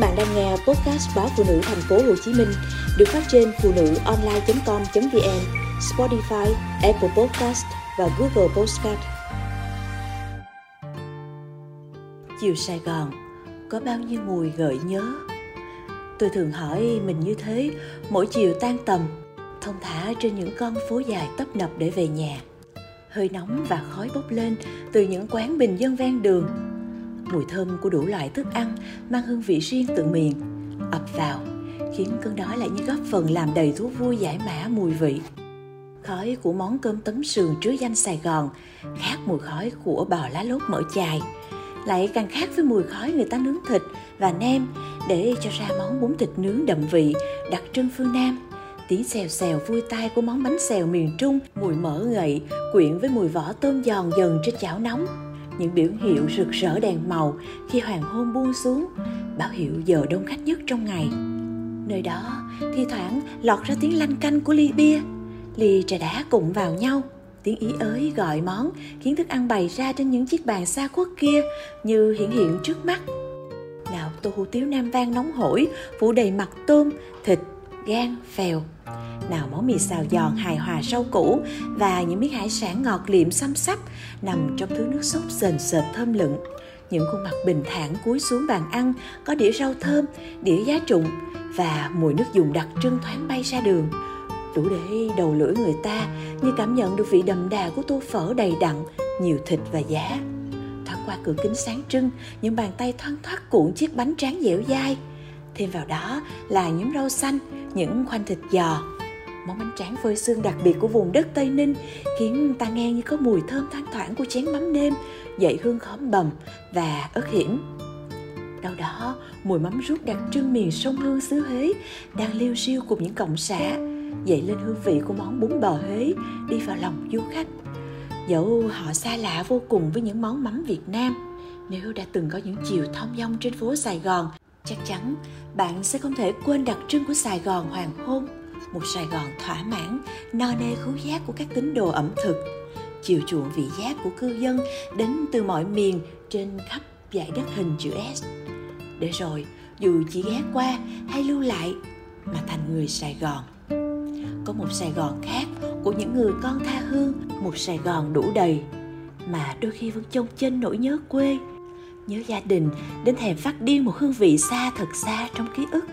bạn đang nghe podcast báo phụ nữ thành phố Hồ Chí Minh được phát trên phụ nữ online.com.vn, Spotify, Apple Podcast và Google Podcast. Chiều Sài Gòn có bao nhiêu mùi gợi nhớ. Tôi thường hỏi mình như thế mỗi chiều tan tầm, thông thả trên những con phố dài tấp nập để về nhà. Hơi nóng và khói bốc lên từ những quán bình dân ven đường mùi thơm của đủ loại thức ăn, mang hương vị riêng tự miền. Ập vào, khiến cơn đói lại như góp phần làm đầy thú vui giải mã mùi vị. Khói của món cơm tấm sườn trứ danh Sài Gòn, khác mùi khói của bò lá lốt mỡ chài. Lại càng khác với mùi khói người ta nướng thịt và nem, để cho ra món bún thịt nướng đậm vị, đặc trưng phương Nam. Tiếng xèo xèo vui tai của món bánh xèo miền Trung, mùi mỡ ngậy, quyện với mùi vỏ tôm giòn dần trên chảo nóng những biểu hiệu rực rỡ đèn màu khi hoàng hôn buông xuống, báo hiệu giờ đông khách nhất trong ngày. Nơi đó, thi thoảng lọt ra tiếng lanh canh của ly bia. Ly trà đá cùng vào nhau, tiếng ý ới gọi món khiến thức ăn bày ra trên những chiếc bàn xa khuất kia như hiện hiện trước mắt. Nào tô hủ tiếu nam vang nóng hổi, phủ đầy mặt tôm, thịt, gan, phèo nào món mì xào giòn hài hòa rau củ và những miếng hải sản ngọt liệm xăm xắp nằm trong thứ nước sốt sền sệt thơm lựng. Những khuôn mặt bình thản cúi xuống bàn ăn, có đĩa rau thơm, đĩa giá trụng và mùi nước dùng đặc trưng thoáng bay ra đường. Đủ để đầu lưỡi người ta như cảm nhận được vị đậm đà của tô phở đầy đặn, nhiều thịt và giá. Thoáng qua cửa kính sáng trưng, những bàn tay thoăn thoắt cuộn chiếc bánh tráng dẻo dai. Thêm vào đó là những rau xanh, những khoanh thịt giò món bánh tráng phơi xương đặc biệt của vùng đất Tây Ninh khiến ta nghe như có mùi thơm thoang thoảng của chén mắm nêm, dậy hương khóm bầm và ớt hiểm. Đâu đó, mùi mắm rút đặc trưng miền sông Hương xứ Huế đang liêu siêu cùng những cọng xạ dậy lên hương vị của món bún bò Huế đi vào lòng du khách. Dẫu họ xa lạ vô cùng với những món mắm Việt Nam, nếu đã từng có những chiều thong dong trên phố Sài Gòn, chắc chắn bạn sẽ không thể quên đặc trưng của Sài Gòn hoàng hôn một Sài Gòn thỏa mãn, no nê khứu giác của các tín đồ ẩm thực, chiều chuộng vị giác của cư dân đến từ mọi miền trên khắp dải đất hình chữ S. Để rồi, dù chỉ ghé qua hay lưu lại mà thành người Sài Gòn. Có một Sài Gòn khác của những người con tha hương, một Sài Gòn đủ đầy mà đôi khi vẫn trông chân nỗi nhớ quê, nhớ gia đình đến thèm phát điên một hương vị xa thật xa trong ký ức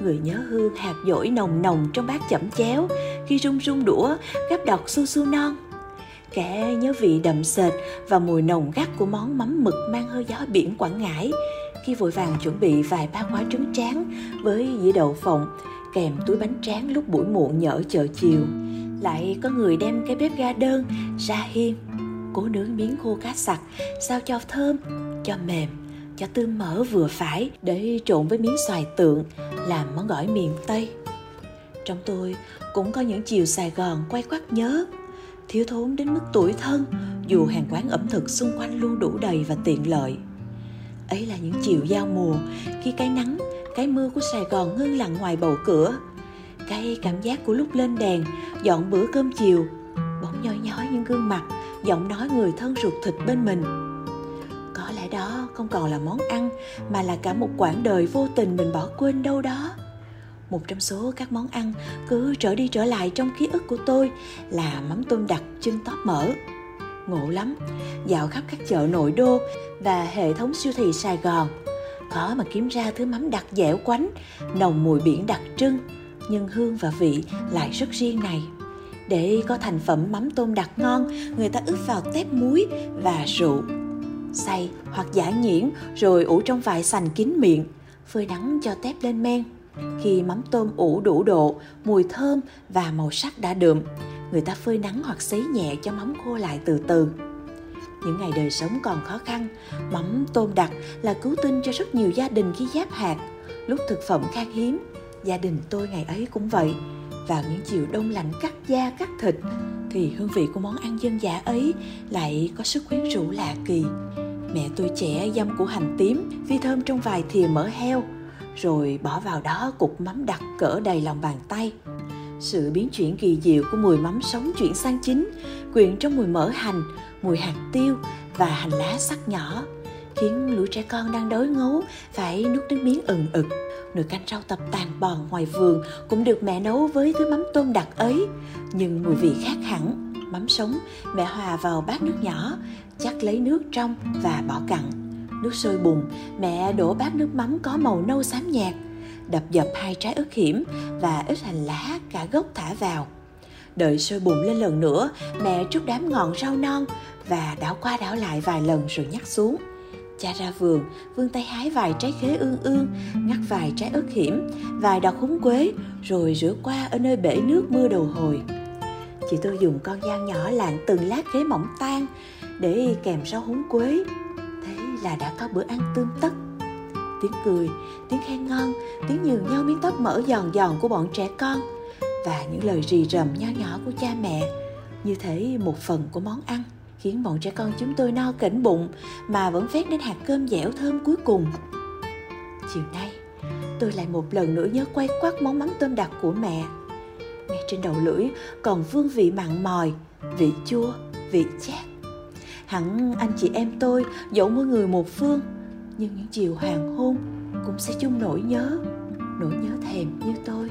người nhớ hương hạt dỗi nồng nồng trong bát chẩm chéo. Khi rung rung đũa, gắp đọt su su non. Kẻ nhớ vị đậm sệt và mùi nồng gắt của món mắm mực mang hơi gió biển quảng ngãi. Khi vội vàng chuẩn bị vài ba quả trứng tráng với dĩa đậu phộng, kèm túi bánh tráng lúc buổi muộn nhỡ chợ chiều. Lại có người đem cái bếp ga đơn ra hiên. Cố nướng miếng khô cá sặc, sao cho thơm, cho mềm, cho tươm mỡ vừa phải, để trộn với miếng xoài tượng làm món gỏi miền Tây. Trong tôi cũng có những chiều Sài Gòn quay quắt nhớ, thiếu thốn đến mức tuổi thân dù hàng quán ẩm thực xung quanh luôn đủ đầy và tiện lợi. Ấy là những chiều giao mùa khi cái nắng, cái mưa của Sài Gòn ngưng lặng ngoài bầu cửa. Cái cảm giác của lúc lên đèn, dọn bữa cơm chiều, bỗng nhói nhói những gương mặt, giọng nói người thân ruột thịt bên mình đó, không còn là món ăn, mà là cả một quãng đời vô tình mình bỏ quên đâu đó. Một trong số các món ăn cứ trở đi trở lại trong ký ức của tôi là mắm tôm đặc chân tóp mỡ. Ngộ lắm, dạo khắp các chợ nội đô và hệ thống siêu thị sài gòn, khó mà kiếm ra thứ mắm đặc dẻo quánh, nồng mùi biển đặc trưng, nhưng hương và vị lại rất riêng này. Để có thành phẩm mắm tôm đặc ngon, người ta ướp vào tép muối và rượu xay hoặc giả nhuyễn rồi ủ trong vải sành kín miệng, phơi nắng cho tép lên men. Khi mắm tôm ủ đủ độ, mùi thơm và màu sắc đã đượm, người ta phơi nắng hoặc sấy nhẹ cho mắm khô lại từ từ. Những ngày đời sống còn khó khăn, mắm tôm đặc là cứu tinh cho rất nhiều gia đình khi giáp hạt. Lúc thực phẩm khan hiếm, gia đình tôi ngày ấy cũng vậy. Vào những chiều đông lạnh cắt da cắt thịt, thì hương vị của món ăn dân dã ấy lại có sức quyến rũ lạ kỳ. Mẹ tôi trẻ dăm củ hành tím phi thơm trong vài thìa mỡ heo, rồi bỏ vào đó cục mắm đặc cỡ đầy lòng bàn tay. Sự biến chuyển kỳ diệu của mùi mắm sống chuyển sang chín, quyện trong mùi mỡ hành, mùi hạt tiêu và hành lá sắc nhỏ, khiến lũ trẻ con đang đói ngấu phải nuốt nước miếng ừng ực nồi canh rau tập tàn bòn ngoài vườn cũng được mẹ nấu với thứ mắm tôm đặc ấy. Nhưng mùi vị khác hẳn, mắm sống, mẹ hòa vào bát nước nhỏ, chắc lấy nước trong và bỏ cặn. Nước sôi bùng mẹ đổ bát nước mắm có màu nâu xám nhạt, đập dập hai trái ớt hiểm và ít hành lá cả gốc thả vào. Đợi sôi bùng lên lần nữa, mẹ trút đám ngọn rau non và đảo qua đảo lại vài lần rồi nhắc xuống cha ra vườn, vươn tay hái vài trái khế ương ương, ngắt vài trái ớt hiểm, vài đọt húng quế, rồi rửa qua ở nơi bể nước mưa đầu hồi. Chị tôi dùng con dao nhỏ lạng từng lát khế mỏng tan để kèm rau húng quế. Thế là đã có bữa ăn tươm tất. Tiếng cười, tiếng khen ngon, tiếng nhường nhau miếng tóc mỡ giòn giòn của bọn trẻ con và những lời rì rầm nho nhỏ của cha mẹ. Như thể một phần của món ăn khiến bọn trẻ con chúng tôi no kỉnh bụng mà vẫn phét đến hạt cơm dẻo thơm cuối cùng. Chiều nay, tôi lại một lần nữa nhớ quay quắt món mắm tôm đặc của mẹ. Ngay trên đầu lưỡi còn vương vị mặn mòi, vị chua, vị chát. Hẳn anh chị em tôi dẫu mỗi người một phương, nhưng những chiều hoàng hôn cũng sẽ chung nỗi nhớ nỗi nhớ thèm như tôi.